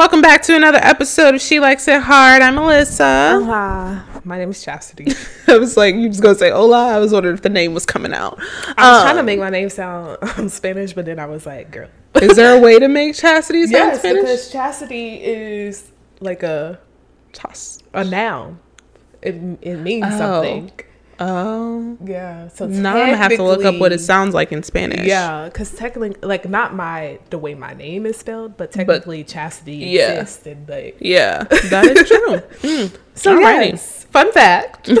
welcome back to another episode of She Likes It Hard. I'm Alyssa. Hola, my name is Chastity. I was like, you just gonna say hola? I was wondering if the name was coming out. I was Um, trying to make my name sound um, Spanish, but then I was like, girl. Is there a way to make chastity sound Yes, Spanish? because chastity is like a Chas- a noun. It, it means Oh. something. Oh. Yeah. So Now I'm gonna have to look up what it sounds like in Spanish. Yeah, because technically, like not my the way my name is spelled, but technically chastity yeah. exists and like. Yeah, that is true. Mm. So Alrighty. yes, fun fact.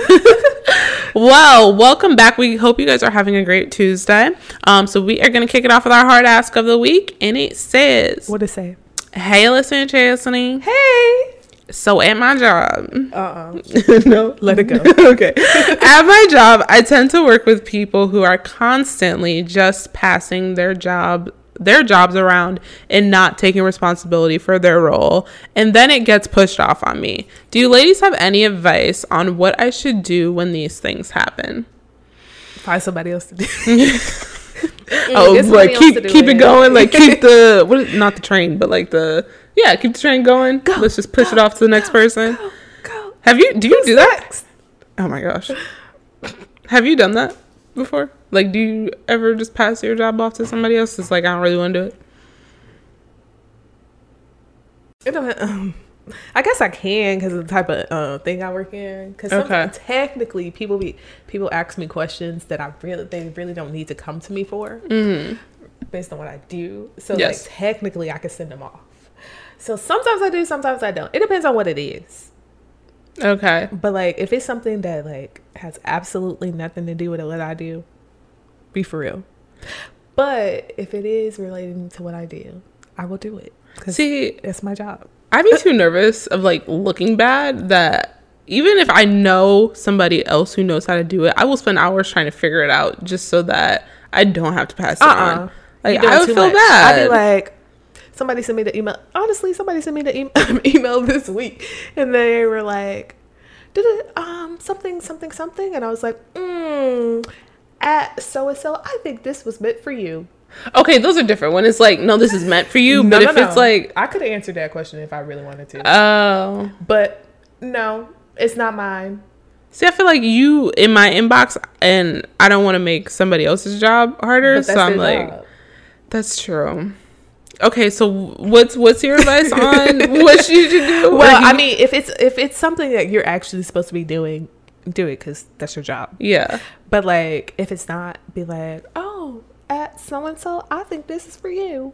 Well, welcome back. We hope you guys are having a great Tuesday. Um, so we are gonna kick it off with our hard ask of the week, and it says, what to say? "Hey, listen, Chastity. Hey. So at my job, Uh. uh no, Let it go. okay. At my job, I tend to work with people who are constantly just passing their job their jobs around and not taking responsibility for their role, and then it gets pushed off on me. Do you ladies have any advice on what I should do when these things happen? Find somebody else to do. Oh, like keep keep it it. going, like keep the what is, not the train, but like the yeah, keep the train going. Let's just push it off to the next person. Go. Have you do you do that? Oh my gosh. Have you done that before? Like, do you ever just pass your job off to somebody else? It's like, I don't really want to do it. It don't, um, I guess I can because of the type of uh, thing I work in. Because Okay. technically, people be people ask me questions that I really they really don't need to come to me for, Mm-hmm. based on what I do. So Yes. like technically, I can send them off. So sometimes I do, sometimes I don't. It depends on what it is. Okay. But like, if it's something that like has absolutely nothing to do with what I do, be for real. But if it is relating to what I do, I will do it See, it's my job. I'd be too nervous of like looking bad that even if I know somebody else who knows how to do it, I will spend hours trying to figure it out just so that I don't have to pass it Uh-uh. on. Like, I would feel much. bad. I'd be like, somebody sent me the email. Honestly, somebody sent me the e- email this week, and they were like, "Did it um something something something?" And I was like, mm, "At so and so, I think this was meant for you." okay, those are different. When it's like, no, this is meant for you. No, but no, if it's like, I could have answered that question if I really wanted to, oh. but no, it's not mine. See, I feel like you in my inbox, and I don't want to make somebody else's job harder. So I'm like, job. that's true. Okay, so what's what's your advice on what should you should do? well, I mean, if it's if it's something that you're actually supposed to be doing, do it because that's your job. yeah, But like, if it's not, be like, oh, at so and so, I think this is for you.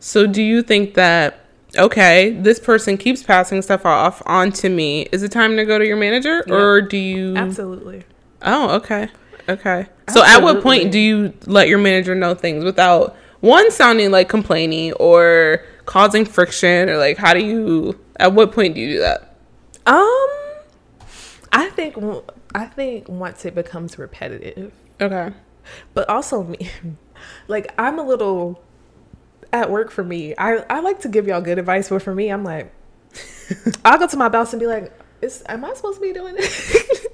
So do you think that okay, this person keeps passing stuff off onto me? Is it time to go to your manager, Yeah. or do you? Absolutely. Oh, okay, okay. So at what point do you let your manager know things without one sounding like complaining or causing friction, or like how do you? At what point do you do that? Um, I think I think once it becomes repetitive, Okay. but also me, like I'm a little at work for me. I I like to give y'all good advice, but for me, I'm like, I'll go to my boss and be like, "Is am I supposed to be doing this?"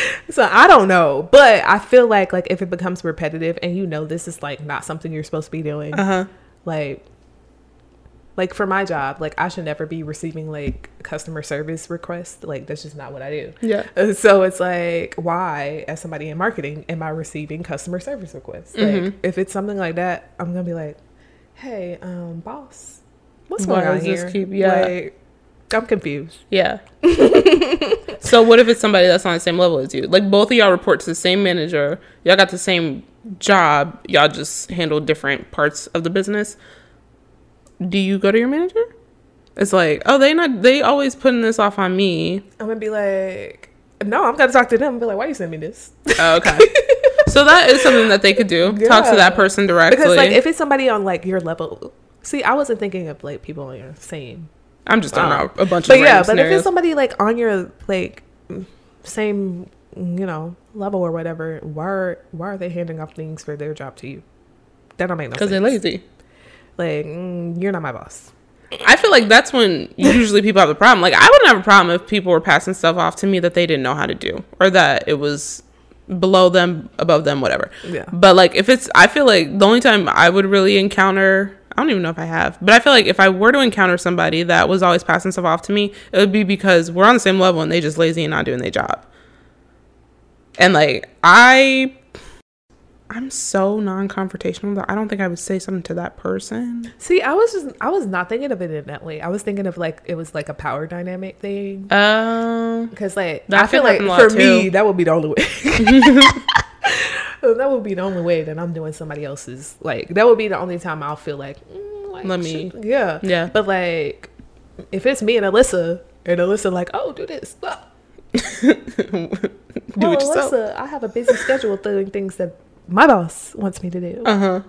so I don't know, but I feel like like if it becomes repetitive and you know this is like not something you're supposed to be doing, Uh huh. like like for my job like i should never be receiving like customer service requests like that's just not what i do Yeah. Uh, so it's like why as somebody in marketing am i receiving customer service requests like Mhm. if it's something like that i'm gonna be like hey um boss what's Why going on here keep- yeah. like i'm confused Yeah. so what if it's somebody that's on the same level as you? Like both of y'all report to the same manager. Y'all got the same job. Y'all just handle different parts of the business. Do you go to your manager? It's like, oh, they not they always putting this off on me. i'm gonna be like no i'm gonna talk to them and be like why you send me this Oh, okay. so that is something that they could do. Talk to that person directly. because like if it's somebody on like your level see i wasn't thinking of like people on your same I'm just throwing out a bunch but of yeah, but yeah, but if it's somebody like on your like same you know level or whatever, why are, why are they handing off things for their job to you? That don't make no because sense. they're lazy. Like mm, you're not my boss. I feel like that's when usually people have a problem. Like I wouldn't have a problem if people were passing stuff off to me that they didn't know how to do or that it was below them, above them, whatever. Yeah. But like if it's I feel like the only time I would really encounter I don't even know if I have, but I feel like if I were to encounter somebody that was always passing stuff off to me, it would be because we're on the same level and they just lazy and not doing their job. And like I I'm so non-confrontational that I don't think I would say something to that person. See, I was just I was not thinking of it in that way. I was thinking of like it was like a power dynamic thing. Um, Because like I feel like happen a lot, for me that would be the only way. that would be the only way that I'm doing somebody else's like that would be the only time I'll feel like, mm, like Let me- should- yeah yeah. But like if it's me and Alyssa and Alyssa like oh do this. Do well, it yourself. Alyssa I have a busy schedule doing things that my boss wants me to do. Uh huh.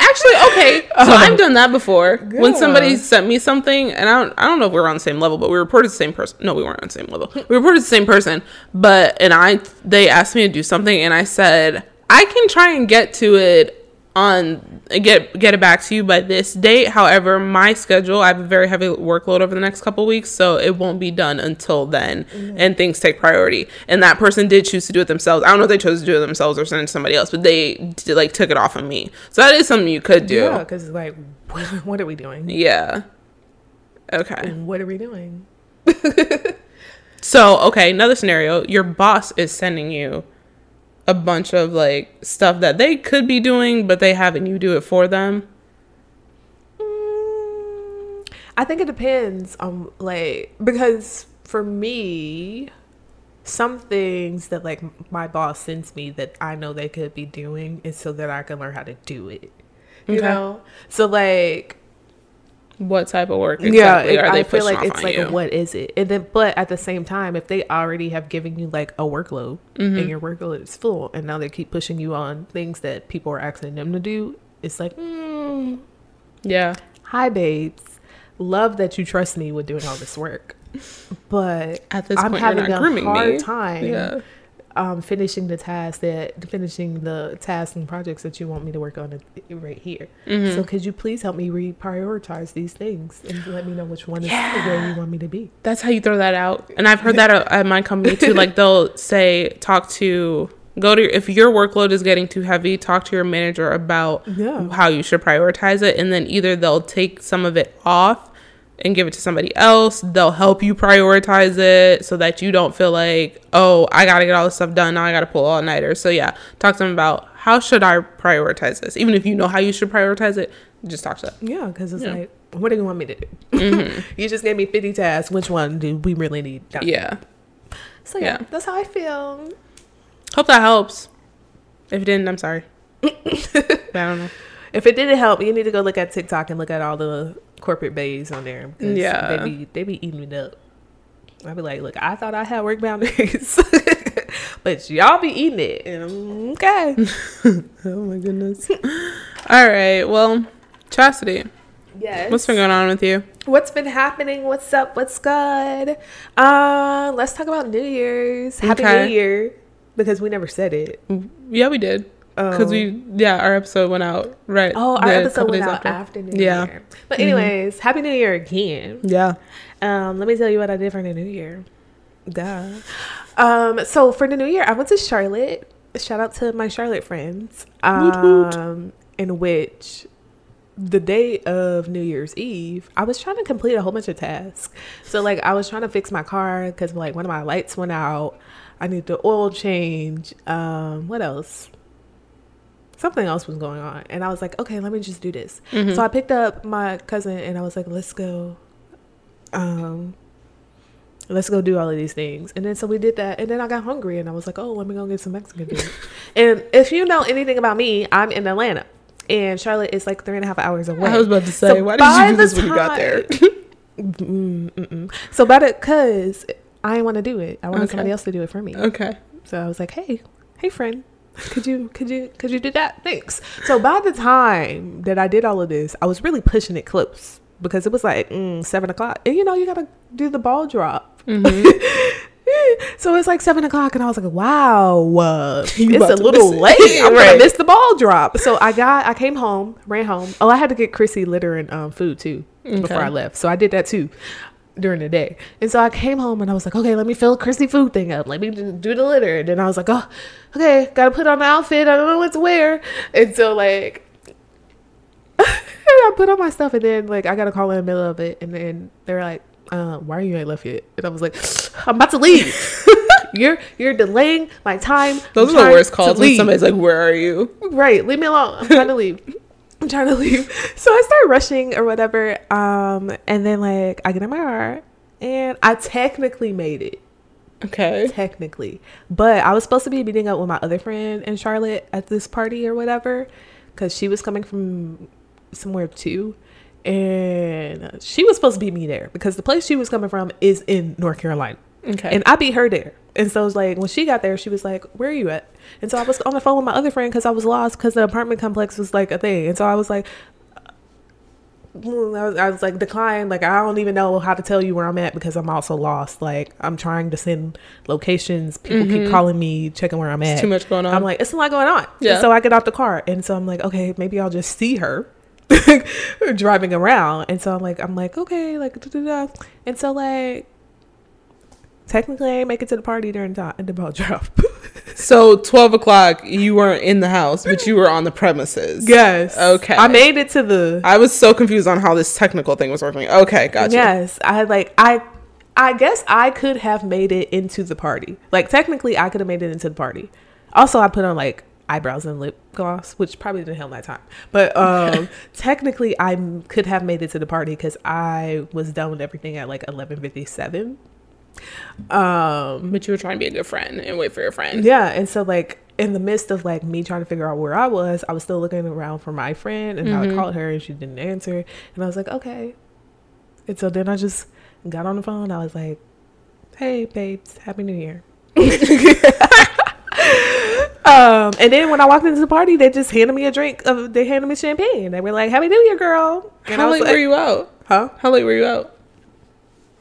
Actually, okay. So uh-huh. I've done that before. When somebody sent me something, and I don't, I don't know if we were on the same level, but we reported the same person. No, we weren't on the same level. We reported the same person, but and I, they asked me to do something, and I said I can try and get to it on get get it back to you by this date. However, my schedule, I have a very heavy workload over the next couple weeks, so it won't be done until then, mm-hmm. and things take priority. And that person did choose to do it themselves. I don't know if they chose to do it themselves or send it to somebody else, but they did, like took it off of me. So that is something you could do. Yeah, because like what, what are we doing? Yeah. Okay. What are we doing? So, okay, another scenario. Your boss is sending you a bunch of like stuff that they could be doing, but they haven't you do it for them. Mm, I think it depends on like because for me, some things that like my boss sends me that I know they could be doing is so that I can learn how to do it. You Okay. know, so like What type of work yeah, it- are they I feel like it's like you? what is it? And then, but at the same time, if they already have given you like a workload Mm-hmm. and your workload is full, and now they keep pushing you on things that people are asking them to do, it's like, mm, yeah. hi babes, love that you trust me with doing all this work, but At this point, I'm point, having a grooming hard me. time Yeah. Um, finishing the task that finishing the tasks and projects that you want me to work on right here. Mm-hmm. So could you please help me reprioritize these things and let me know which one is Yeah. where you want me to be? That's how you throw that out. And I've heard that at at my company too. Like they'll say, talk to, go to, if your workload is getting too heavy, talk to your manager about Yeah. how you should prioritize it. And then either they'll take some of it off and give it to somebody else. They'll help you prioritize it so that you don't feel like, oh, I got to get all this stuff done. Now I got to pull all nighter. So yeah, talk to them about how should I prioritize this? Even if you know how you should prioritize it, just talk to them. Yeah, because it's Yeah. like, what do you want me to do? Mhm. You just gave me 50 tasks. Which one do we really need done? yeah. So yeah, Yeah. that's how I feel. Hope that helps. If it didn't, I'm sorry. I don't know. If it didn't help, you need to go look at TikTok and look at all the corporate bays on there. because Yeah. They be, they be eating it up. I'd be like, look, I thought I had work boundaries. but y'all be eating it. And, okay. Oh my goodness. All right. Well, Chastity, Yes. what's been going on with you? What's been happening? What's up? What's good? Uh, let's talk about New Year's. Happy New Year. Because we never said it. Yeah, we did. Because Oh. we, yeah, our episode went out right. Oh, our episode went out after, New Yeah. Year. But anyways, Happy New Year again. Yeah. Um, let me tell you what I did for the New Year. Duh. Um, so for the New Year, I went to Charlotte. Shout out to my Charlotte friends. Woot woot. Um, in which the day of New Year's Eve, I was trying to complete a whole bunch of tasks. So like I was trying to fix my car because like one of my lights went out. I need the oil change. Um, what else? Something else was going on, and I was like, okay, let me just do this. Mhm. So I picked up my cousin and I was like, let's go. Um, let's go do all of these things. And then so we did that. And then I got hungry and I was like, oh, let me go get some Mexican food. and if you know anything about me, I'm in Atlanta. And Charlotte is like three and a half hours away. I was about to say, So why did you do this when you got there? Mm. So about it, cause I didn't want to do it. I wanted Okay. somebody else to do it for me. okay. So I was like, "Hey, hey, friend, could you could you could you do that? Thanks." So by the time that I did all of this, I was really pushing it close because it was like mm, seven o'clock, and you know you gotta do the ball drop. Mhm. so it's like seven o'clock, and I was like, "Wow, uh, it's a little miss it. late. I'm Right. gonna miss the ball drop." So I got, I came home, ran home. Oh, I had to get Chrissy litter and um, food too before I left, so I did that too during the day. And so I came home and I was like, okay, let me fill Chrissy food thing up. Let me do the litter. And then I was like, oh, okay, gotta put on the outfit. I don't know what to wear. And so like I put on my stuff, and then like I got a call in the middle of it, and then they're like, uh, "Why are you ain't left yet?" And I was like, "I'm about to leave. you're you're delaying my time. Those I'm are the worst calls when somebody's like, "Where are you?" right leave me alone i'm trying to leave i'm trying to leave. So i start rushing or whatever um and then like i get in my car and i technically made it. Okay. technically. But i was supposed to be meeting up with my other friend in charlotte at this party or whatever because she was coming from somewhere too. And she was supposed to beat me there because the place she was coming from is in north carolina Okay. and I beat her there. And so it was like when she got there, she was like, "Where are you at?" And so I was on the phone with my other friend because I was lost because the apartment complex was like a thing. And so I was like, mm, I was, I was like decline. Like I don't even know how to tell you where I'm at because I'm also lost. Like I'm trying to send locations. People keep calling me, checking where I'm It's at. too much going on. I'm like, it's a lot going on. Yeah. And so I get out the car, and so I'm like, okay, maybe I'll just see her driving around. And so I'm like, I'm like, okay, like, da-da-da. and so like, technically, I didn't make it to the party during the, the boat drop. so twelve o'clock, you weren't in the house, but you were on the premises. yes. Okay. I made it to the. I was so confused on how this technical thing was working. Okay, gotcha. Yes, I like I. I guess I could have made it into the party. Like technically, I could have made it into the party. Also, I put on like eyebrows and lip gloss, which probably didn't help my time. But um, technically, I m- could have made it to the party because I was done with everything at like eleven fifty seven. Um, But you were trying to be a good friend and wait for your friend. yeah, and so like in the midst of like me trying to figure out where I was, I was still looking around for my friend, and I called her and she didn't answer, and I was like, okay. And so then I just got on the phone. I was like, hey, babes, happy New Year. um, and then when I walked into the party, they just handed me a drink. Of, they handed me champagne. They were like, "Happy New Year, girl." And How late like, were you out? Huh? How late were you out?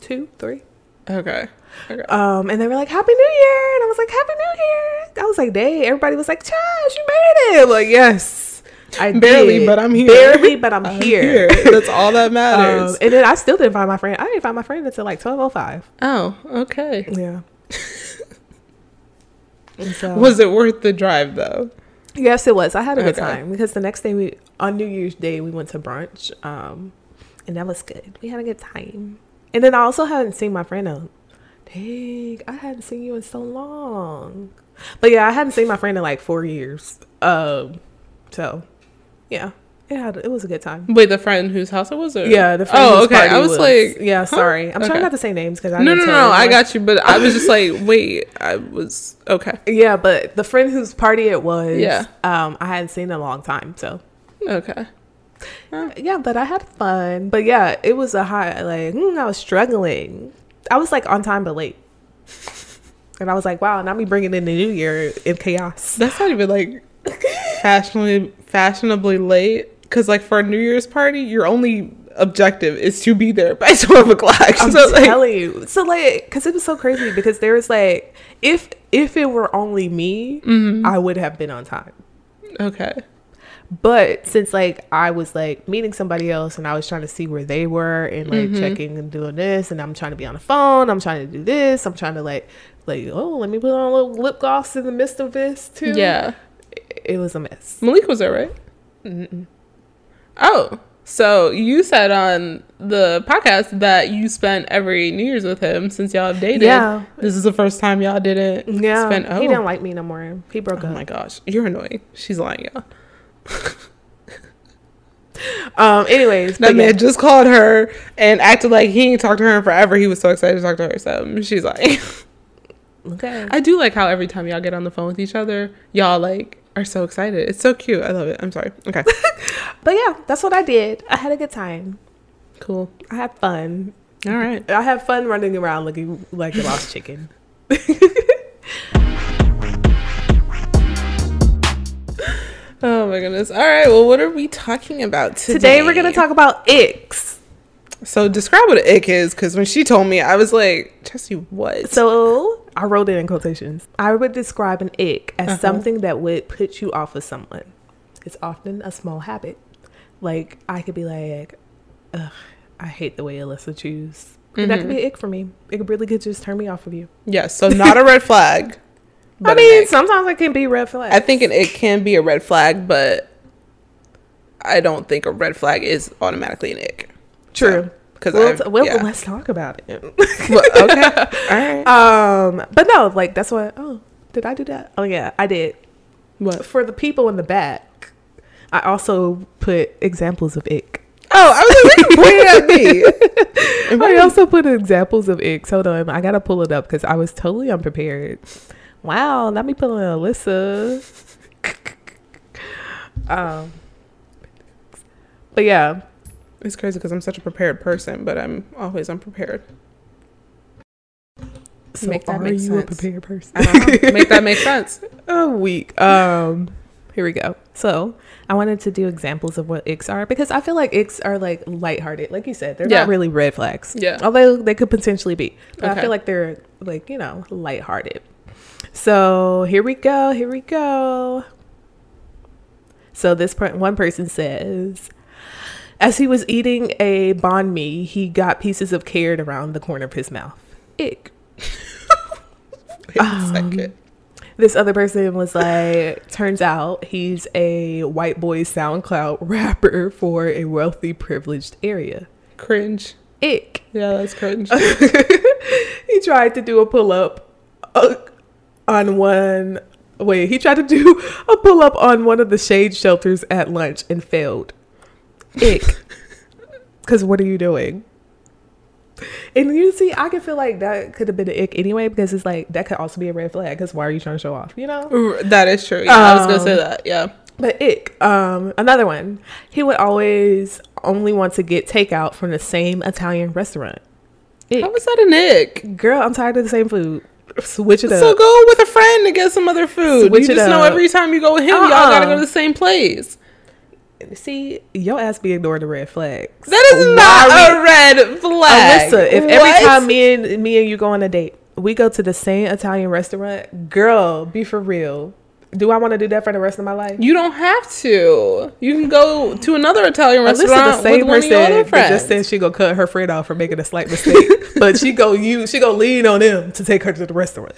Two, three. Okay. Okay. Um, and they were like, "Happy New Year," and I was like, "Happy New Year." I was like, Day. Everybody was like, "Chaz, you made it!" I'm like, yes, I Barely, did. but I'm here. Barely, but I'm, I'm here. That's all that matters. Um, and then I still didn't find my friend. I didn't find my friend until like twelve oh five. oh, okay. Yeah. So, Was it worth the drive though? yes, it was. I had a good Okay. time because the next day we on New Year's Day we went to brunch, um, and that was good. We had a good time. And then I also hadn't seen my friend. In, dang, I hadn't seen you in so long. But yeah, I hadn't seen my friend in like four years. Um, so yeah, it had it was a good time. Wait, the friend whose house it was? Or? Yeah, the friend Oh, okay. I was like, yeah, huh? sorry. I'm Okay. trying not to say names because I No, no, no. I got you, but I was just like, wait. I was okay. Yeah, but the friend whose party it was, Yeah. um, I hadn't seen in a long time, so Okay. Yeah. But I had fun. But yeah, it was a high. Like mm, I was struggling. I was like on time but late, and I was like, wow. Now me bringing in the new year in chaos. That's not even like fashionably fashionably late. Because like for a New Year's party, your only objective is to be there by twelve o'clock. I'm so like, telling you. So like, because it was so crazy. Because there was like, if if it were only me, Mm-hmm. I would have been on time. okay, But since like I was like meeting somebody else and I was trying to see where they were and like Mm-hmm. checking and doing this and I'm trying to be on the phone, I'm trying to do this, I'm trying to like like oh let me put on a little lip gloss in the midst of this too. yeah. it, it was a mess. Malik was there, right? Mm-mm. Oh, so you said on the podcast that you spent every New Year's with him since y'all have dated. Yeah. This is the first time y'all didn't Yeah, spend. Oh, he didn't like me no more. He broke oh up. Oh my gosh, you're annoying. She's lying, y'all. Um. Anyways, That but yeah. man just called her and acted like he ain't talked to her in forever. He was so excited to talk to her. So she's like, okay. I do like how every time y'all get on the phone with each other, y'all like are so excited. It's so cute. I love it. I'm sorry. Okay, But yeah, that's what I did. I had a good time. cool. I had fun. All right. I had fun running around looking like a lost chicken. Oh my goodness. All right. Well, what are we talking about today? Today we're gonna talk about icks. So describe what an ick is, because when she told me, I was like, Jesse, what? So I wrote it in quotations. I would describe an ick as Uh-huh. something that would put you off of someone. It's often a small habit. Like I could be like, Ugh, I hate the way Alyssa chews. And That could be an ick for me. It could really could just turn me off of you. yes. So not a red flag. I mean, sometimes it can be red flag. I think it, ick can be a red flag, but I don't think a red flag is automatically an ick. True. Because Well, I've- t- well, yeah. let's talk about it. Well, okay, all right. um, but no, like that's what. Oh, did I do that? Oh yeah, I did. What? For the people in the back, I also put examples of ick. Oh, I was like, what are you pointing at me? I also put examples of icks. Hold on, I gotta pull it up because I was totally unprepared. Wow, let me pull in Alyssa. um, but yeah, It's crazy because I'm such a prepared person, but I'm always unprepared. so Make that are make you a prepared person? I don't. Make that make sense. a week. Um, here we go. So I wanted to do examples of what icks are because I feel like icks are like lighthearted, like you said. They're Yeah. not really red flags. Yeah. Although they could potentially be, but I feel like they're like you know lighthearted. So here we go. Here we go. So this per- one person says. As he was eating a banh mi, he got pieces of carrot around the corner of his mouth. Ick. Wait a Um, second. This other person was like, turns out he's a white boy SoundCloud rapper for a wealthy, privileged area. Cringe. Ick. Yeah, that's cringe. he tried to do a pull up uh, on one. Wait, he tried to do a pull up on one of the shade shelters at lunch and failed. Ick. Because what are you doing? And you see, I can feel like that could have been an ick anyway because it's like that could also be a red flag. Because why are you trying to show off? You know. that is true. Yeah, I was gonna say Um, that. Yeah. But ick. Um, another one. He would always only want to get takeout from the same Italian restaurant. Ick. How was that an ick? Girl, I'm tired of the same food. Switch it up. So go with a friend to get some other food. Switch you just know every time you go with him, y'all Uh-uh. gotta go to the same place. See, your ass be ignoring the red flags. That is Why not we- a red flag. Alyssa, if What? every time me and me and you go on a date, we go to the same Italian restaurant, girl, be for real. Do I want to do that for the rest of my life? you don't have to. You can go to another Italian Alyssa, restaurant the same with one of your friends. just said she gonna cut her friend off for making a slight mistake, but she go you she go lean on them to take her to the restaurant.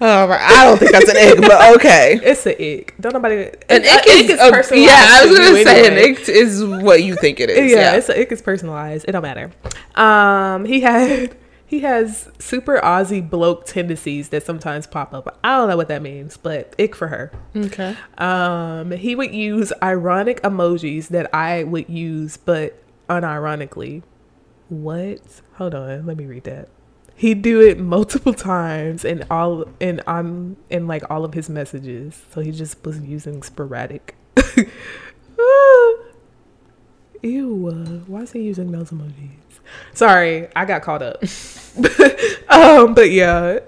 oh. I don't think that's an egg, but okay. It's an egg. Don't nobody. An ick is, a- personalized yeah. I was gonna say anyway. an ick is what you think it is. yeah, Yeah, it's a, ick is personalized. It don't matter. Um, he had he has super Aussie bloke tendencies that sometimes pop up. I don't know what that means, but ick for her. okay. Um, he would use ironic emojis that I would use, but unironically. What? Hold on, let me read that. He'd do it multiple times in all in um in like all of his messages. So he just was using sporadic. Ah. Ew, uh, why is he using those emojis? Sorry, I got caught up. um, but yeah,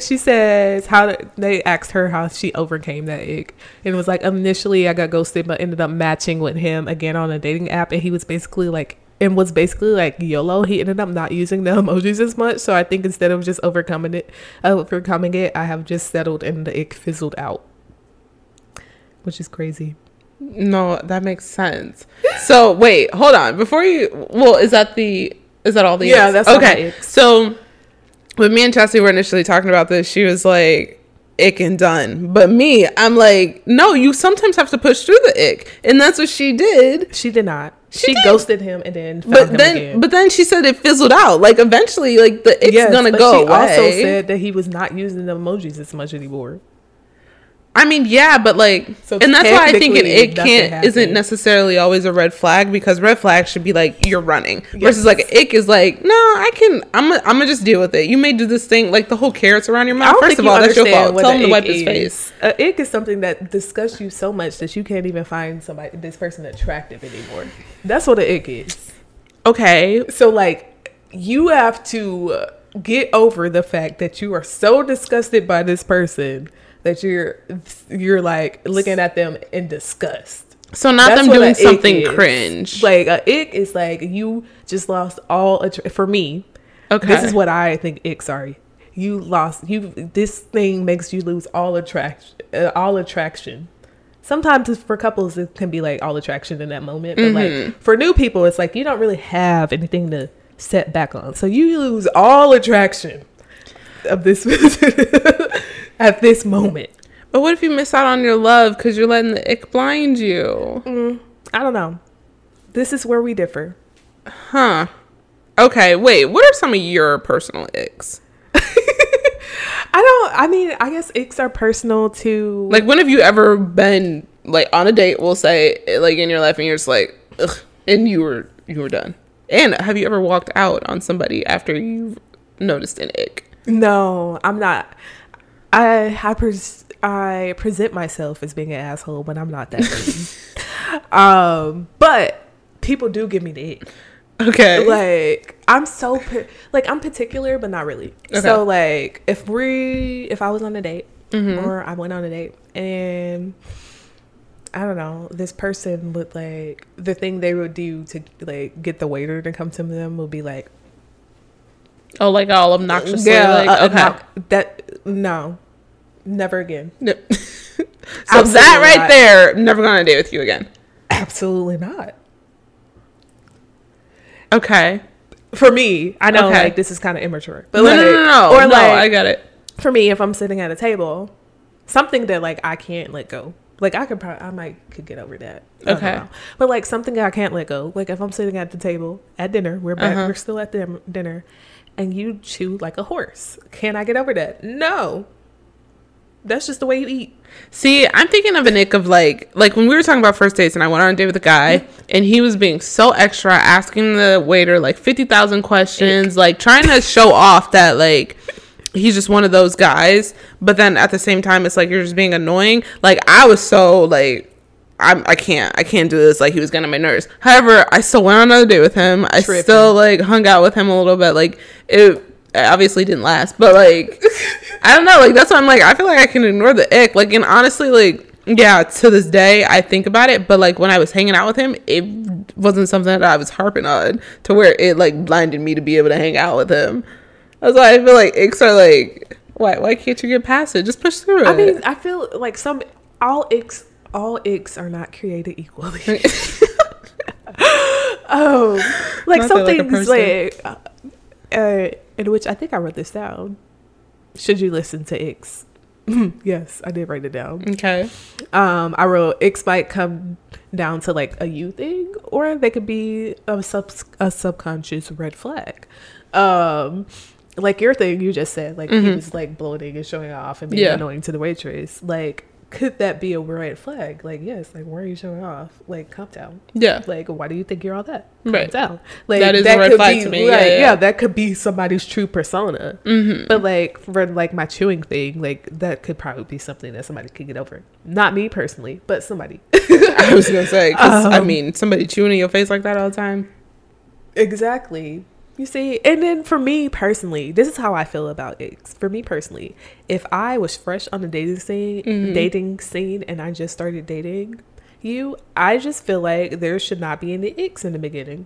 she says how they asked her how she overcame that ick, and it was like initially I got ghosted, but ended up matching with him again on a dating app, and he was basically like and was basically like YOLO. He ended up not using the emojis as much, so I think instead of just overcoming it, overcoming it, I have just settled and the ick fizzled out, which is crazy. No, that makes sense. So wait, hold on. Before you, well, is that the is that all the Yeah, that's all the okay. So when me and Chelsea were initially talking about this, she was like, "Ick and done." But me, I'm like, "No, you sometimes have to push through the ick," and that's what she did. She did not. She She, did. ghosted him and then found But him then, again. but then she said it fizzled out. Like eventually, like the ick's Yes, gonna but go she away. also said that he was not using the emojis as much anymore. I mean, yeah, but like, So and that's why I think it, nothing can't isn't necessarily always a red flag because red flag should be like you're running Yes. versus like an ick is like no, I can I'm gonna I'm gonna just deal with it. You may do this thing like the whole carrots around your mouth. First of all, that's your fault. Tell a him to wipe his is. face. A ick is something that disgusts you so much that you can't even find somebody this person attractive anymore. That's what an ick is. Okay, So like you have to get over the fact that you are so disgusted by this person that you're you're like looking at them in disgust. so not That's them doing something cringe. Like a ick is like you just lost all attra- for me. okay, This is what I think ick. Sorry, You lost you. This thing makes you lose all attraction. Uh, all attraction. Sometimes for couples it can be like all attraction in that moment, but Mm-hmm. like for new people, it's like you don't really have anything to set back on. So you lose all attraction of this at this moment. But what if you miss out on your love because you're letting the ick blind you? Mm, I don't know. This is where we differ. Huh. Okay, wait. What are some of your personal icks? I don't. I mean, I guess icks are personal to Like, when have you ever been like on a date? We'll say like in your life, and you're just like, ugh, and you were you were done. And have you ever walked out on somebody after you've noticed an ick? No, I'm not. I I, pres- I present myself as being an asshole, but I'm not that. um, but people do give me the ick. Okay. Like I'm so like I'm particular, but not really. Okay. So like if we if I was on a date Mhm. or I went on a date and I don't know this person would like the thing they would do to like get the waiter to come to them would be like oh, like all obnoxiously. yeah like, uh, okay. that no never again Yep. so Absolutely that right not. there, never going on a date with you again. absolutely not Okay. for me I know Okay. like this is kind of immature but no, like no, no, no, or no, like I got it. for me, if I'm sitting at a table, something that like I can't let go. Like I could probably, I might could get over that. Okay. but like something I can't let go. Like if I'm sitting at the table at dinner, we're back, Uh-huh. we're still at the dinner, and you chew like a horse. Can I get over that? No. That's just the way you eat. See, I'm thinking of an ick of like, like when we were talking about first dates, and I went on a date with a guy, and he was being so extra, asking the waiter like fifty thousand questions, like trying to show off that like he's just one of those guys. But then at the same time, it's like you're just being annoying. Like I was so like. I'm, I can't I can't do this like he was getting on my nerves. However, I still went on another date with him. I Tripping. still like hung out with him a little bit. Like it obviously didn't last, but like I don't know. Like that's why I'm like I feel like I can ignore the ick. Like and honestly, like yeah, to this day I think about it. But like when I was hanging out with him, it wasn't something that I was harping on to where it like blinded me to be able to hang out with him. That's why I feel like icks are like why why can't you get past it? Just push through it. I mean, I feel like some all icks all icks are not created equally. oh, like Not some like, things like uh, in which I think I wrote this down. Should you listen to icks? yes, I did write it down. okay. Um, I wrote icks might come down to like a you thing, or they could be a sub a subconscious red flag. Um, like your thing you just said, like he Mhm. was like bloating and showing off and being Yeah. annoying to the waitress. Like, could that be a red flag? Like, yes. Like, why are you showing off? Like, calm down. Yeah. Like, why do you think you're all that? Calm Right. down. Like, That is a red could flag be, to me. Yeah, yeah, yeah. that could be somebody's true persona. Mm-hmm. But like for like my chewing thing, like that could probably be something that somebody could get over. Not me personally, but somebody. I was gonna say 'cause, I Um, mean somebody chewing in your face like that all the time. exactly. You see, and then for me personally, this is how I feel about it. For me personally, if I was fresh on the dating scene, Mhm. dating scene, and I just started dating you, I just feel like there should not be any icks in the beginning.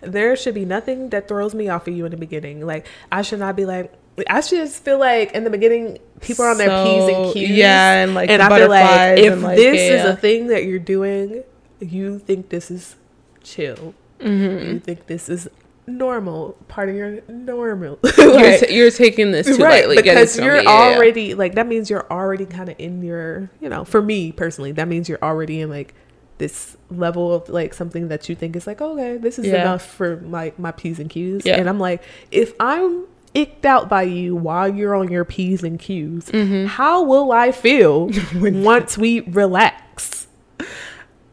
There should be nothing that throws me off of you in the beginning. Like I should not be like. I should just feel like in the beginning, people are on their p's and So, q's. Yeah, and like and I feel like if like, this is a thing that you're doing, you think this is chill. Mhm. You think this is normal, part of your normal. you're, Like, ta- you're taking this too right, lightly, because you're me, yeah, yeah. already like that means you're already kind of in your, you know, for me personally, that means you're already in like this level of like something that you think is like okay, this is Yeah. enough for like my p's and q's. Yeah. And I'm like, if I'm icked out by you while you're on your p's and q's, Mhm. how will I feel once we relax?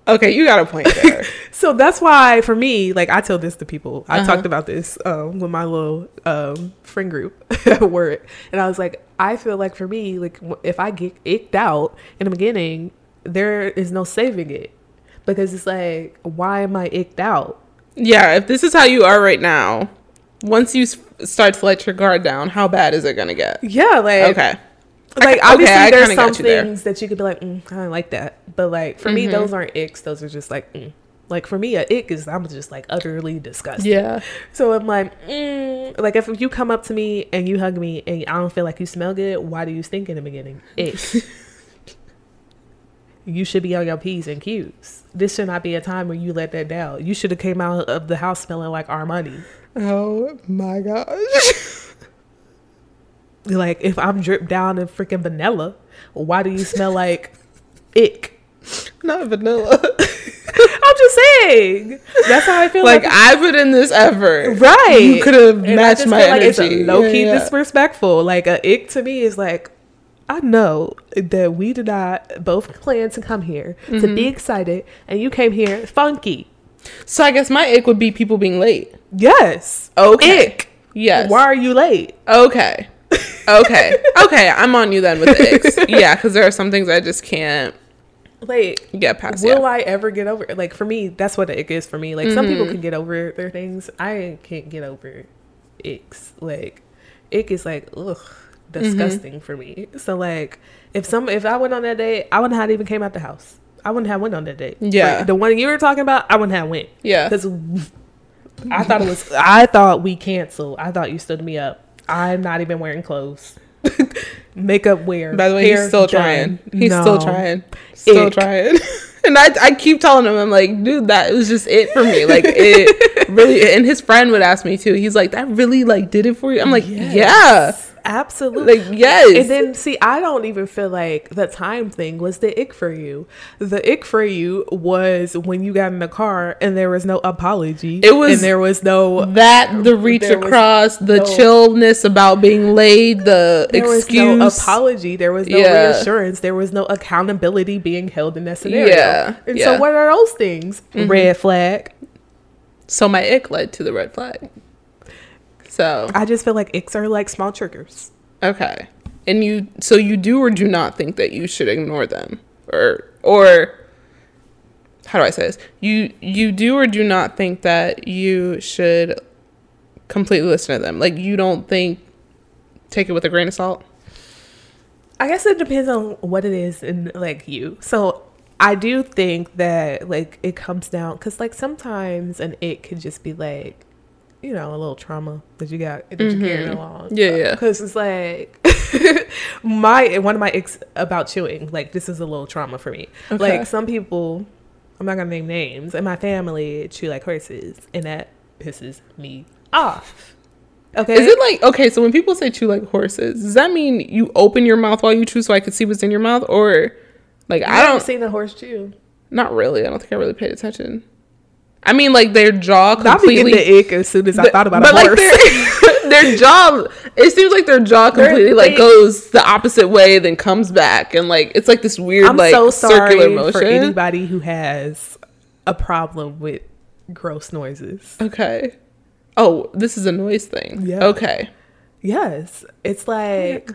Okay, you got a point there. So that's why for me, like I tell this to people. I Uh-huh. talked about this um, with my little um, friend group at work, and I was like, I feel like for me, like if I get icked out in the beginning, there is no saving it because it's like, why am I icked out? yeah, if this is how you are right now, once you start to let your guard down, how bad is it gonna get? Yeah, like Okay. like obviously okay, there's some you there. things that you could be like, mm, I don't like that, but like for me, Mhm. those aren't icks. Those are just like. Mm. Like for me, a ick is I'm just like utterly disgusted. Yeah. So I'm like, mm, like if you come up to me and you hug me and I don't feel like you smell good, why do you stink in the beginning? Ick. you should be on your p's and q's. This should not be a time where you let that down. You should have came out of the house smelling like Armani. Oh my gosh. Like if I'm dripped down in freaking vanilla, why do you smell like ick? Not vanilla. Saying. That's how I feel. Like Like, I put in this effort. right. You could have matched my feel like energy. it's a low key Yeah, yeah. disrespectful. Like a ick to me is like, I know that we did not both plan to come here to Mm-hmm. be excited, and you came here funky. So I guess my ick would be people being late. Yes. Okay. Ick. Yes. Why are you late? Okay. Okay. okay. I'm on you then with the icks. Yeah, because there are some things I just can't Like, get past. will yeah. I ever get over? it? Like for me, that's what the ick is for me. Like some Mm-hmm. people can get over their things. I can't get over icks. Like ick is like ugh, Mm-hmm. disgusting for me. So like if some if I went on that date, I wouldn't have even came out the house. I wouldn't have went on that date. Yeah. Like, the one you were talking about, I wouldn't have went. Yeah. because I thought it was. I thought we canceled. I thought you stood me up. I'm not even wearing clothes. Makeup wear. By the way, he's still done. trying. He's still trying. Still Ick. trying. and I, I keep telling him, I'm like, dude, that was just it for me. Like it really. And his friend would ask me too. He's like, that really like did it for you. I'm like, yeah, absolutely. like yes. And then see, I don't even feel like the time thing was the ick for you. The ick for you was when you got in the car and there was no apology. It was- and there was no that the reach across, the no- chillness about being laid, the there excuse. was no apology. There was no Yeah. reassurance. There was no accountability being held in that scenario. Yeah, And yeah. Mm-hmm. so, what are those things? Red flag. so my ick led to the red flag. So I just feel like icks are like small triggers. okay, and you so you do or do not think that you should ignore them, or or how do I say this? You you do or do not think that you should completely listen to them. Like you don't think take it with a grain of salt. I guess it depends on what it is and like you. So I do think that like it comes down because like sometimes an it could just be like, you know, a little trauma that you got that you're carrying along. Mm-hmm. Yeah, yeah. Because it's like my one of my icks about chewing. Like this is a little trauma for me. Okay. Like some people, I'm not gonna name names, in my family chew like horses, and that pisses me off. Okay. Is it like okay? So when people say chew like horses, does that mean you open your mouth while you chew so I can see what's in your mouth, or like I I don't? see the horse chew. Not really. I don't think I really paid attention. I mean, like their jaw completely. getting the ick as soon as I thought about but, a like, horse. Their, their jaw. It seems like their jaw completely like they- goes the opposite way, then comes back, and like it's like this weird I'm like so sorry circular motion. for anybody who has a problem with gross noises. Okay. Oh, this is a noise thing. Yeah. Okay. Yes, it's like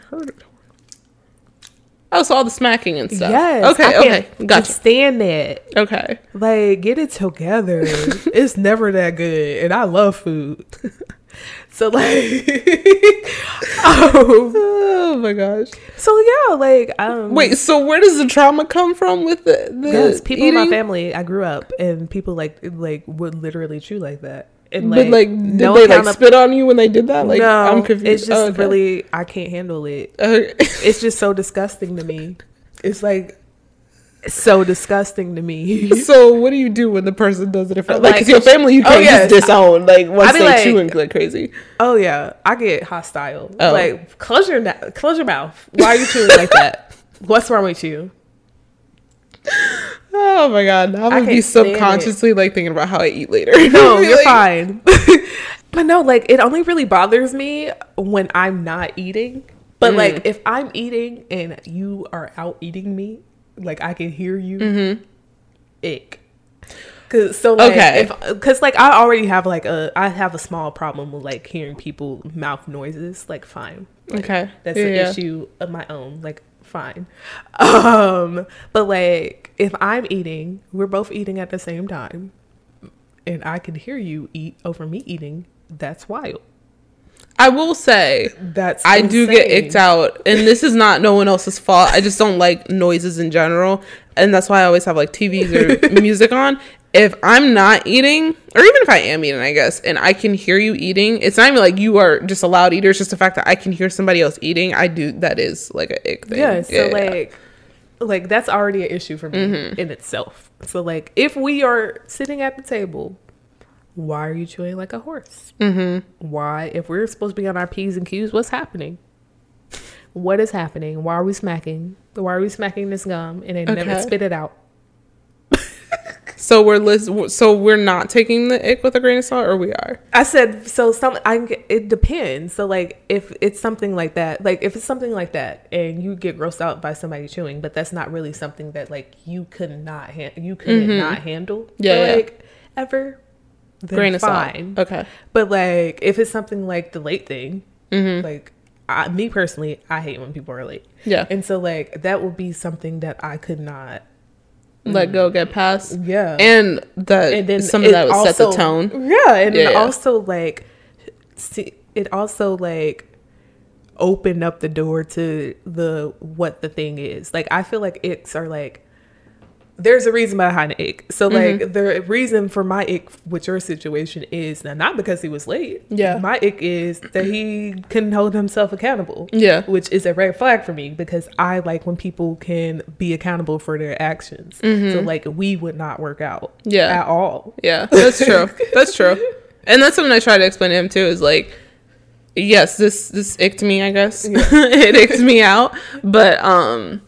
Oh, so all the smacking and stuff. yes. Okay. I Okay. can't Gotcha. Stand that. Okay. Like, get it together. it's never that good, and I love food. so like, um, Oh my gosh. so yeah, like um, Wait, so where does the trauma come from with the, people in my family. I grew up, and people like like would literally chew like that. And but like, did no they like spit on you when they did that? Like, no, I'm confused. it's just Oh, okay. really I can't handle it. It's just so disgusting to me. It's like so disgusting to me. so what do you do when the person does it? In front? Like, Like, your family, you oh, can't yes. just disown. Like once they like- chewing like crazy. oh yeah, I get hostile. Oh. Like close your na- close your mouth. Why are you chewing like that? What's wrong with you? Oh my god, I'm I gonna be can't stand it. subconsciously like thinking about how I eat later. No, you're Like, fine. but no, like it only really bothers me when I'm not eating. But Mm. like if I'm eating and you are out eating me, like I can hear you. Mm-hmm. Ick. Cause so like Okay. if cause like I already have like a I have a small problem with like hearing people mouth noises. Like fine. Like, Okay. That's Yeah, an yeah. issue of my own. Like fine. Um but like if I'm eating, we're both eating at the same time and I can hear you eat over me eating, that's wild. I will say That's I do get icked out, and this is not no one else's fault. I just don't like noises in general, and that's why I always have like TVs or music on. If I'm not eating, or even if I am eating, I guess, and I can hear you eating, it's not even like you are just a loud eater. It's just the fact that I can hear somebody else eating. I do that is like a ick thing. Yeah, so yeah. Mm-hmm. like like that's already an issue for me in itself. So like if we are sitting at the table, why are you chewing like a horse? Mm-hmm. Why, if we're supposed to be on our p's and q's, what's happening? What is happening? Why are we smacking? Why are we smacking this gum and then never spit it out? So we're list- so we're not taking the ick with a grain of salt, or we are. I said so. Some I it depends. So like if it's something like that, like if it's something like that, and you get grossed out by somebody chewing, but that's not really something that like you could not ha- you could not handle. Mm-hmm. Yeah, for, yeah. like ever. Then Grain of fine. salt. Okay. But like if it's something like the late thing, Mm-hmm. like I, me personally, I hate when people are late. Yeah. And so like that would be something that I could not. Let mm-hmm. go, get past. Yeah. And that and then some of that would set the tone. Yeah, and Yeah, also like see, it also like opened up the door to the what the thing is. Like I feel like icks are like there's a reason behind the ick. So like Mm-hmm. the reason for my ick with your situation is now not because he was late. Yeah. My ick is that he couldn't hold himself accountable. Yeah. Which is a red flag for me because I like when people can be accountable for their actions. So like we would not work out. Mm-hmm. Yeah. At all. Yeah, that's true. that's true. And that's something I try to explain to him too. Is like, yes, this this icked me. I guess it icked me out. But um,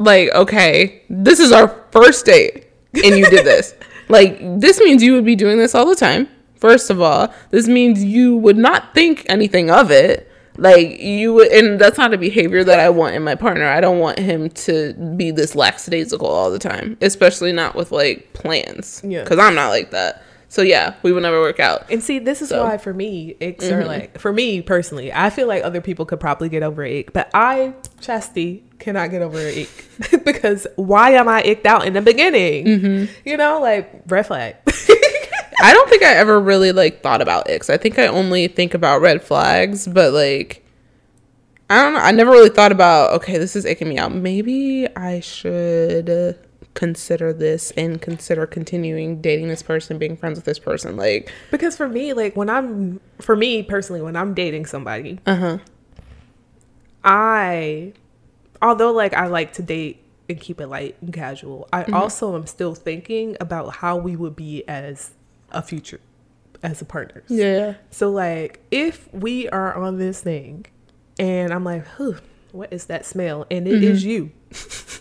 like, okay, this is our first date, and you did this. like, this means you would be doing this all the time. First of all, this means you would not think anything of it. Like you would, and that's not a behavior that I want in my partner. I don't want him to be this lackadaisical all the time, especially not with like plans. Yeah. because I'm not like that. So yeah, we would never work out. And see, this is So- why for me, icks are mm-hmm. like for me personally. I feel like other people could probably get over an ick, but I, Chastity, cannot get over an ick because why am I icked out in the beginning? Mm-hmm. You know, like red flag. I don't think I ever really like thought about icks. I think I only think about red flags, but like I don't know. I never really thought about okay, this is icking me out. Maybe I should consider this and consider continuing dating this person, being friends with this person. Like, because for me, like when I'm, for me personally, when I'm dating somebody, uh huh, I, although like I like to date and keep it light and casual, I also am still thinking about how we would be as a future, as a partners. yeah, So like if we are on this thing and I'm like, "Whew, what is that smell?" and it is you.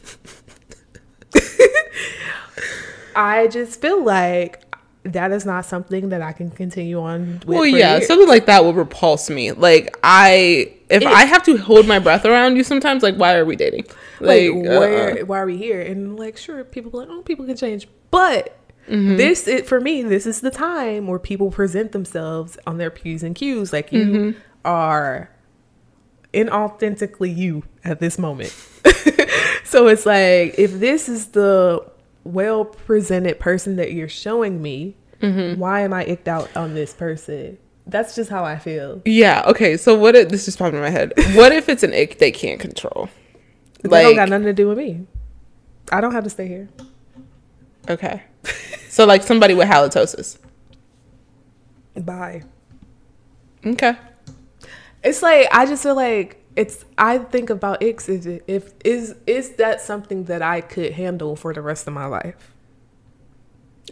I just feel like that is not something that I can continue on with. well, yeah, years. something like that would repulse me. Like, I if It- I have to hold my breath around you sometimes, like, why are we dating? like, uh-uh. why are we here? And like sure, people like, "Oh, people can change." But Mm-hmm. this it for me, this is the time where people present themselves on their P's and Q's like you Mm-hmm. are inauthentically you at this moment. so it's like if this is the well presented person that you're showing me, Mm-hmm. why am I icked out on this person? That's just how I feel. Yeah. Okay. So what? If, this just popped in my head. What if it's an ick they can't control? That don't got nothing to do with me. I don't have to stay here. okay. So like somebody with halitosis. Bye. Okay. It's like I just feel like it's. I think about icks. Is it, if is is that something that I could handle for the rest of my life?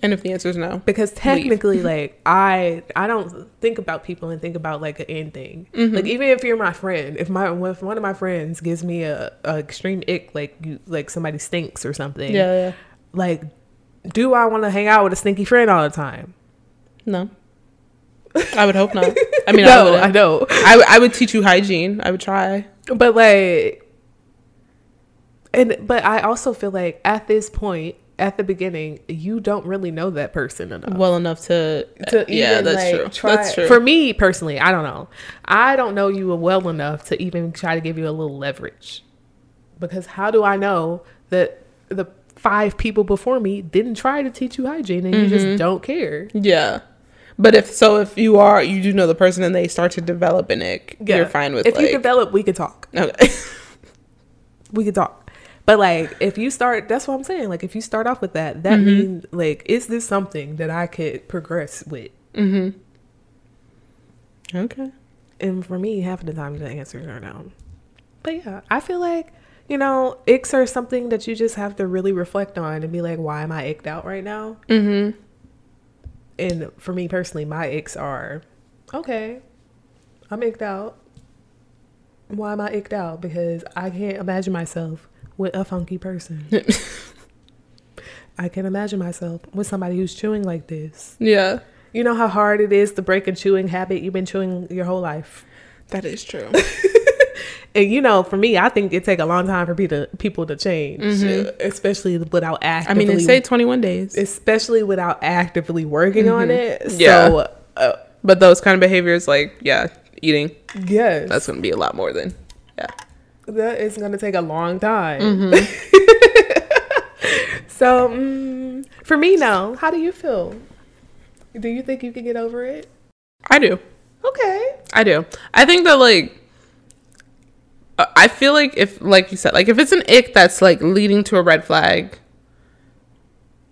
And if the answer is no, Because technically, like I I don't think about people and think about like an end thing. Mm-hmm. Like even if you're my friend, if my if one of my friends gives me a, a extreme ick, like you like somebody stinks or something. yeah, yeah, Like, do I want to hang out with a stinky friend all the time? no. I would hope not. I mean, no, wouldn't. I know. I, I would teach you hygiene. I would try. but like and but i also feel like at this point at the beginning you don't really know that person enough well enough to. to yeah, even, that's like, true. try- That's true. for me personally i don't know i don't know you well enough to even try to give you a little leverage because how do i know that the five people before me didn't try to teach you hygiene and you Mm-hmm. just don't care yeah. But if so, if you are, you do know the person, and they start to develop an ick, Yeah. you're fine with if like. you develop we could talk okay. we could talk. But like if you start that's what I'm saying. Like if you start off with that, that Mm-hmm. means like is this something that I could progress with? mm-hmm. Okay. And for me, half of the time the answers are no. But yeah, I feel like, you know, icks are something that you just have to really reflect on and be like, why am I icked out right now? Mm-hmm. And for me personally, my icks are okay, I'm icked out. Why am I icked out? Because I can't imagine myself with a funky person. I can't imagine myself with somebody who's chewing like this. Yeah. You know how hard it is to break a chewing habit you've been chewing your whole life. That is true. And you know, for me, I think it take a long time for people people to change, uh, especially without I actively. mean, they say 21 days. especially without actively working on it. Yeah. So, uh, But those kind of behaviors, like, yeah, eating, yes, that's going to be a lot more than, yeah. that is going to take a long time. Mm-hmm. so, mm, for me, now, how do you feel? Do you think you can get over it? I do. Okay. I do. I think that, like, I feel like if, like you said, like, if it's an ick that's, like, leading to a red flag,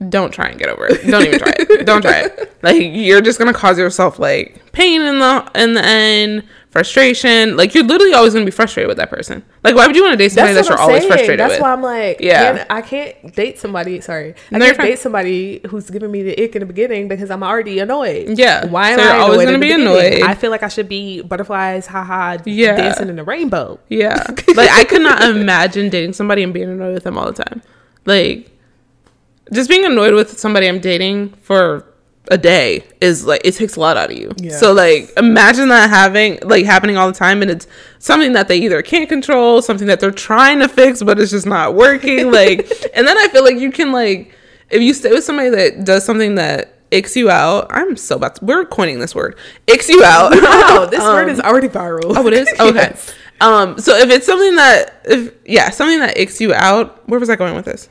don't try and get over it. Don't even try it. Don't try it. Like you're just gonna cause yourself like pain in the in the end, frustration. Like you're literally always gonna be frustrated with that person. Like why would you want to date somebody That's that you're I'm always saying. frustrated That's with? why I'm like, Yeah. I can't date somebody. Sorry, I No, can't date somebody who's giving me the ick in the beginning because I'm already annoyed. Yeah. why am So I always gonna be be annoyed. I feel like I should be butterflies, haha, Yeah. dancing in the rainbow. Yeah. like I could not imagine dating somebody and being annoyed with them all the time. Like just being annoyed with somebody I'm dating for a day is like it takes a lot out of you. Yeah. So like imagine that having like happening all the time and it's something that they either can't control, something that they're trying to fix but it's just not working. Like and then I feel like you can like if you stay with somebody that does something that icks you out, I'm so about to, we're coining this word. Icks you out. Wow, this Um, word is already viral. Oh, it is okay. Yes. Um, so if it's something that, if yeah, something that icks you out, where was I going with this?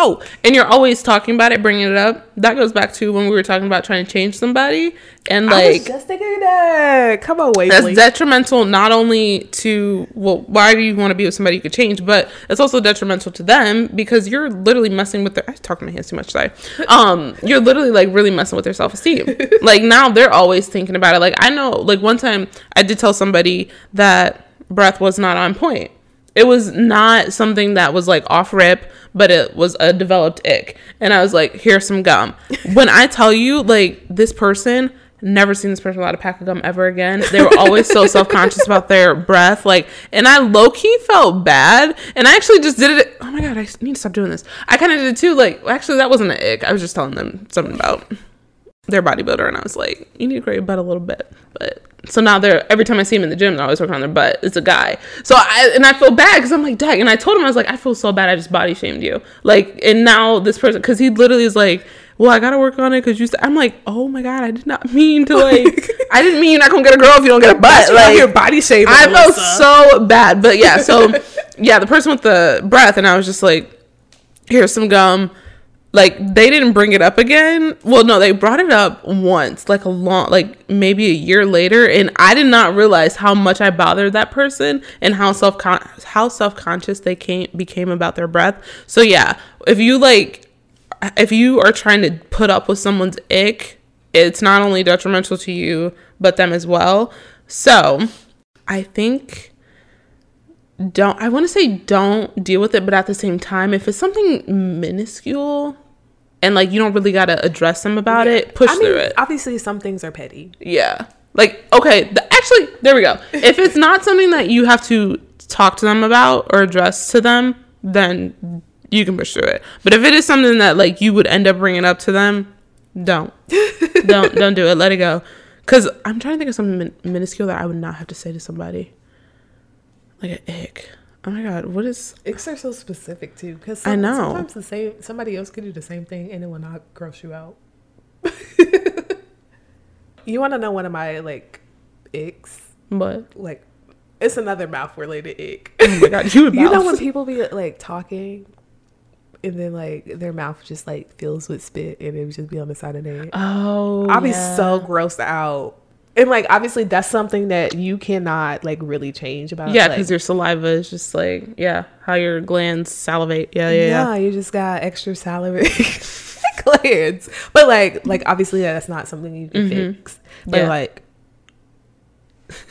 Oh, and you're always talking about it, bringing it up. That goes back to when we were talking about trying to change somebody, and like just thinking that. Come on, that's Waveley. detrimental not only to well, why do you want to be with somebody you could change, but it's also detrimental to them because you're literally messing with their. I talk to my hands too much today. Um, you're literally like really messing with their self esteem. like now they're always thinking about it. Like I know, like one time I did tell somebody that breath was not on point. It was not something that was like off rip, but it was a developed ick. And I was like, here's some gum. when I tell you, like, this person, never seen this person without a pack of gum ever again. They were always so self conscious about their breath. Like, and I low key felt bad. And I actually just did it. Oh my God, I need to stop doing this. I kind of did it too. Like, actually, that wasn't an ick. I was just telling them something about their bodybuilder and I was like, you need to grow your butt a little bit. But so now they're every time I see him in the gym, they're always working on their butt. It's a guy. So I and I feel bad because I'm like, dang. And I told him I was like, I feel so bad. I just body shamed you. Like, and now this person because he literally is like, well, I gotta work on it because you. St-. I'm like, oh my god, I did not mean to like. I didn't mean you're not gonna get a girl if you don't get a butt. Like, here body shaming. I felt so bad. But yeah, so yeah, the person with the breath, and I was just like, here's some gum. Like they didn't bring it up again. Well, no, they brought it up once, like a long, like maybe a year later, and I did not realize how much I bothered that person and how self how self conscious they came became about their breath. So yeah, if you like, if you are trying to put up with someone's ick, it's not only detrimental to you but them as well. So I think don't I want to say don't deal with it, but at the same time, if it's something minuscule and like you don't really gotta address them about it, push I mean, through it. obviously, some things are petty. Yeah. Like, okay, the, actually, there we go. If it's not something that you have to talk to them about or address to them, then you can push through it. But if it is something that like you would end up bringing up to them, don't, don't, don't do it. Let it go. Cause I'm trying to think of something min- minuscule that I would not have to say to somebody, like an ick. Oh my god, what is? Icks are so specific too, because I know. sometimes the same somebody else could do the same thing and it will not gross you out. you want to know one of my like icks? What? Like, it's another mouth related ick. Oh my god, you you know when people be like talking, and then like their mouth just like fills with spit, and it would just be on the side of their. Oh, I'll be so grossed out. And like obviously that's something that you cannot like really change about. Yeah, like, because your saliva is just like yeah, how your glands salivate. Yeah, yeah, yeah. yeah, you just got extra salivary glands. But like like obviously that's not something you can fix. But Mm-hmm. Yeah. like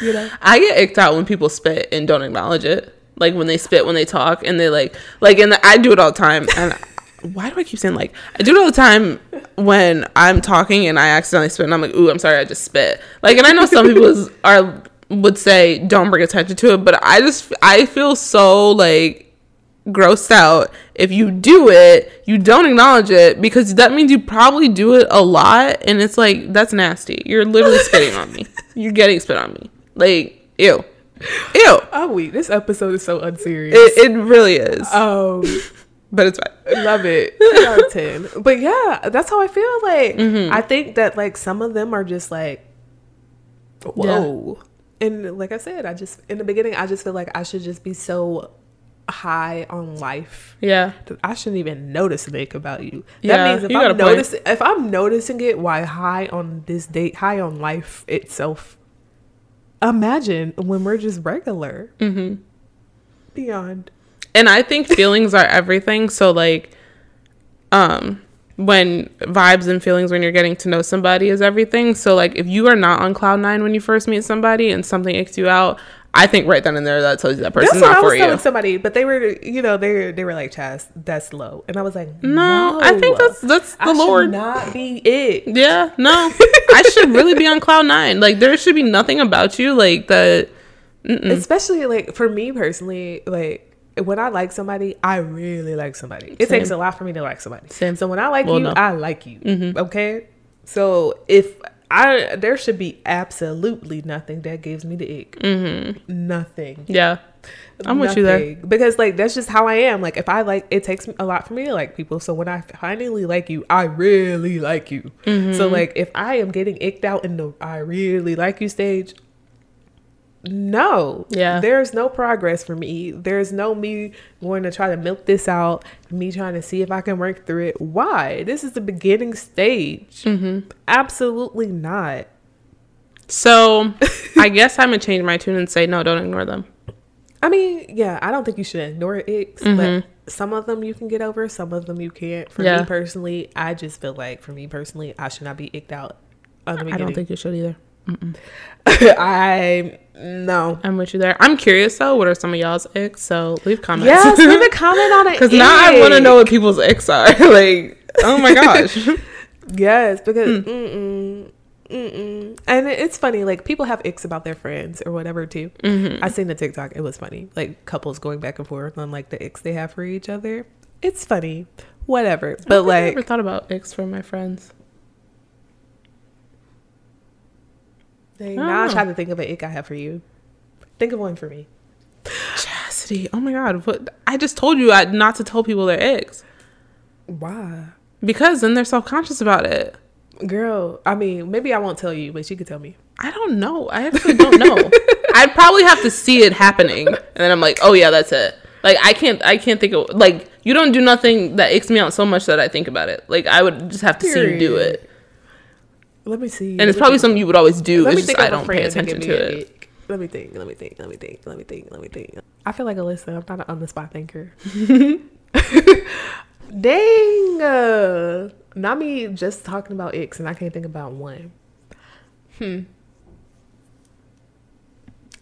you know I get icked out when people spit and don't acknowledge it. Like when they spit when they talk and they like like and I do it all the time and why do I keep saying like I do it all the time when I'm talking and I accidentally spit and I'm like ooh I'm sorry I just spit like and I know some people is, are would say don't bring attention to it but I just I feel so like grossed out. If you do it, you don't acknowledge it because that means you probably do it a lot. And it's like, that's nasty. You're literally spitting on me. You're getting spit on me. Like, ew. Ew. Oh, weak. This episode is so unserious. It, it really is. um, but it's fine. love it. 10 out of 10. But yeah, that's how I feel. Like, Mm-hmm. I think that, like, some of them are just like, whoa. And like I said, I just, in the beginning, I just feel like I should just be so high on life. Yeah. that I shouldn't even notice a thing about you. Yeah, that means if you got a I'm noticing, if I'm noticing it, why high on this date, high on life itself. Imagine when we're just regular. Mm-hmm. Beyond. And I think feelings are everything. So like, um, when vibes and feelings when you're getting to know somebody is everything. So like, if you are not on cloud nine when you first meet somebody and something icks you out, I think right then and there that tells you that person's not I for was you. telling somebody, but they were, you know, they they were like, "Chaz, that's low," and I was like, No, "No, I think that's that's the I should Lord. not be it." Yeah, no, I should really be on cloud nine. Like there should be nothing about you like that. Mm-mm. Especially like for me personally, like when I like somebody, I really like somebody. It Same. takes a lot for me to like somebody. Same. So when I like Well, you, no. I like you. Mhm. Okay. So if I there should be absolutely nothing that gives me the ick. Mm-hmm. Nothing. Yeah, I'm with you there. Because like that's just how I am. Like if I like it takes a lot for me to like people. So when I finally like you, I really like you. Mm-hmm. So like if I am getting icked out in the I really like you stage, no. Yeah. There's no progress for me. There's no me going to try to milk this out, me trying to see if I can work through it. Why? This is the beginning stage. Mm-hmm. Absolutely not. So I guess I'm gonna change my tune and say no. Don't ignore them. I mean, yeah, I don't think you should ignore icks, Mhm. but some of them you can get over, some of them you can't. For Yeah. me personally, I just feel like for me personally, I should not be icked out. I don't think you should either. I no. I'm with you there. I'm curious though. What are some of y'all's icks? So leave comments. Yes, leave a comment on it Because now I want to know what people's icks are. like, oh my gosh. Yes, because Hmm. mm-mm, mm-mm. and it's funny. Like people have icks about their friends or whatever too. Mhm. I seen the TikTok. It was funny. Like couples going back and forth on like the icks they have for each other. It's funny. Whatever. But like, I never thought about icks for my friends. Dang, now I try to think of an ick I have for you. Think of one for me. Chastity. Oh my god. What? I just told you not to tell people their icks Why? because then they're self conscious about it. Girl, I mean, maybe I won't tell you, but you could tell me. I don't know. I actually don't know. I'd probably have to see it happening, and then I'm like, oh yeah, that's it. Like I can't, I can't think of like you don't do nothing that icks me out so much that I think about it. Like I would just have to see you do it, Let me see. and it's probably something you would always do. Let It's me just think I don't pay attention gave to an it. Let me think. Let me think. Let me think. Let me think. Let me think. I feel like Alyssa. I'm not an on the spot thinker. Dang. Uh, not me just talking about icks and I can't think about one. Hmm.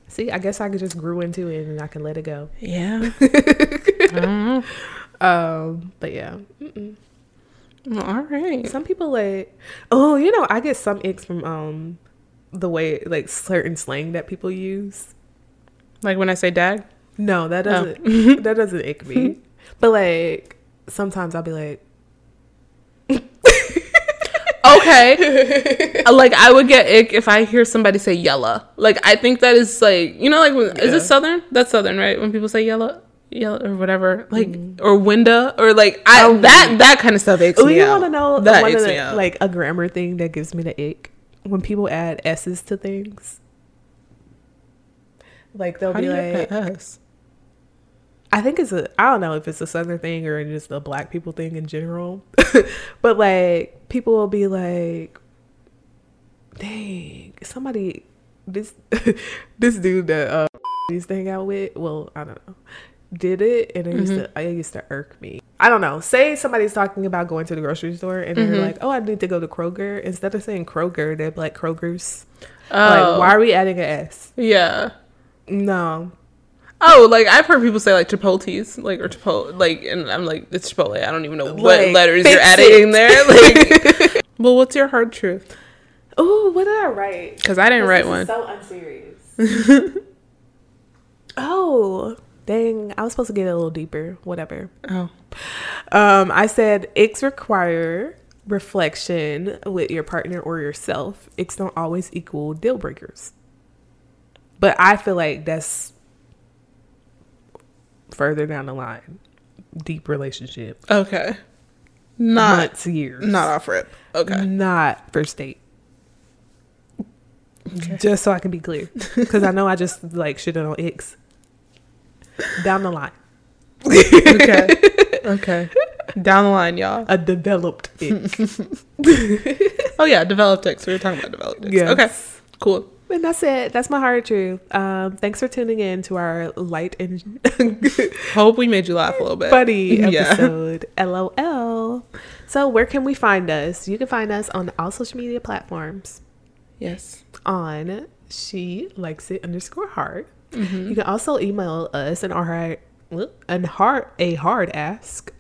See, I guess I could just grew into it and I can let it go. Yeah. I don't. Um, but yeah. Mm-mm. All right. Some people like, oh, you know, I get some icks from um the way like certain slang that people use. Like when I say dag. No, that Oh. doesn't that doesn't ick me. But like sometimes I'll be like, Okay. like I would get ick if I hear somebody say yella. Like I think that is like you know like when, is Yeah. it southern? That's southern, right? When people say yella, yella or whatever, like or winda or like I Oh. that that kind of stuff oh, me you out. want to know that one of the, like a grammar thing that gives me the ick when people add s's to things. Like they'll How be like, S? I think it's a I don't know if it's a southern thing or just a black people thing in general. but like people will be like dang, somebody this this dude that uh used to hang out with, well, I don't know. Did it and it used to Mm-hmm. it used to irk me. I don't know. Say somebody's talking about going to the grocery store and Mhm. they're like, "Oh, I need to go to Kroger." Instead of saying Kroger, they're like Kroger's. Oh, Like, why are we adding an S? yeah. No. Oh, like I've heard people say like Chipotle's, like or Chipotle, like, and I'm like it's Chipotle. I don't even know what Like, letters you're adding it. there. Like, well, what's your hard truth? Oh, what did I write? Because I didn't write one. so unserious. oh, Dang, I was supposed to get a little deeper. Whatever. Oh. Um, I said icks require reflection with your partner or yourself. Icks don't always equal deal breakers. But I feel like that's further down the line. Deep relationship. Okay. Not months, years. not off rip. Okay. Not first date. Just so I can be clear. Because I know I just like shit on icks. Down the line. okay. Okay. Down the line, y'all. A developed ick. Oh yeah, developed icks. We were talking about developed icks. Yes. Okay. Cool. And that's it. That's my hard truth. Um, thanks for tuning in to our light and Hope we made you laugh a little bit. funny Yeah. episode. LOL. So, where can we find us? You can find us on all social media platforms Yes. on she likes it underscore hard. Mm-hmm. You can also email us an hard, an hard, a hard ask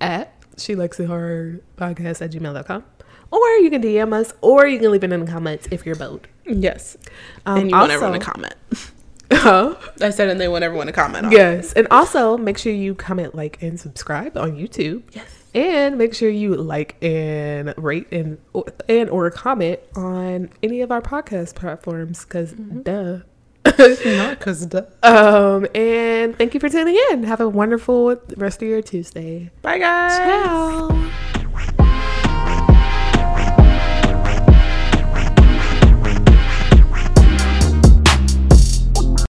at she likes it hard podcast at gmail.com. Or you can DM us, or you can leave it in the comments if you're bold. Yes. Um, and you want also- everyone to comment. Huh? I said, and they want everyone to comment on. Yes. And also make sure you comment, like, and subscribe on YouTube. Yes. And make sure you like and rate and or, and or comment on any of our podcast platforms because duh. Not because. Um and thank you for tuning in. Have a wonderful rest of your Tuesday. Bye guys. Ciao.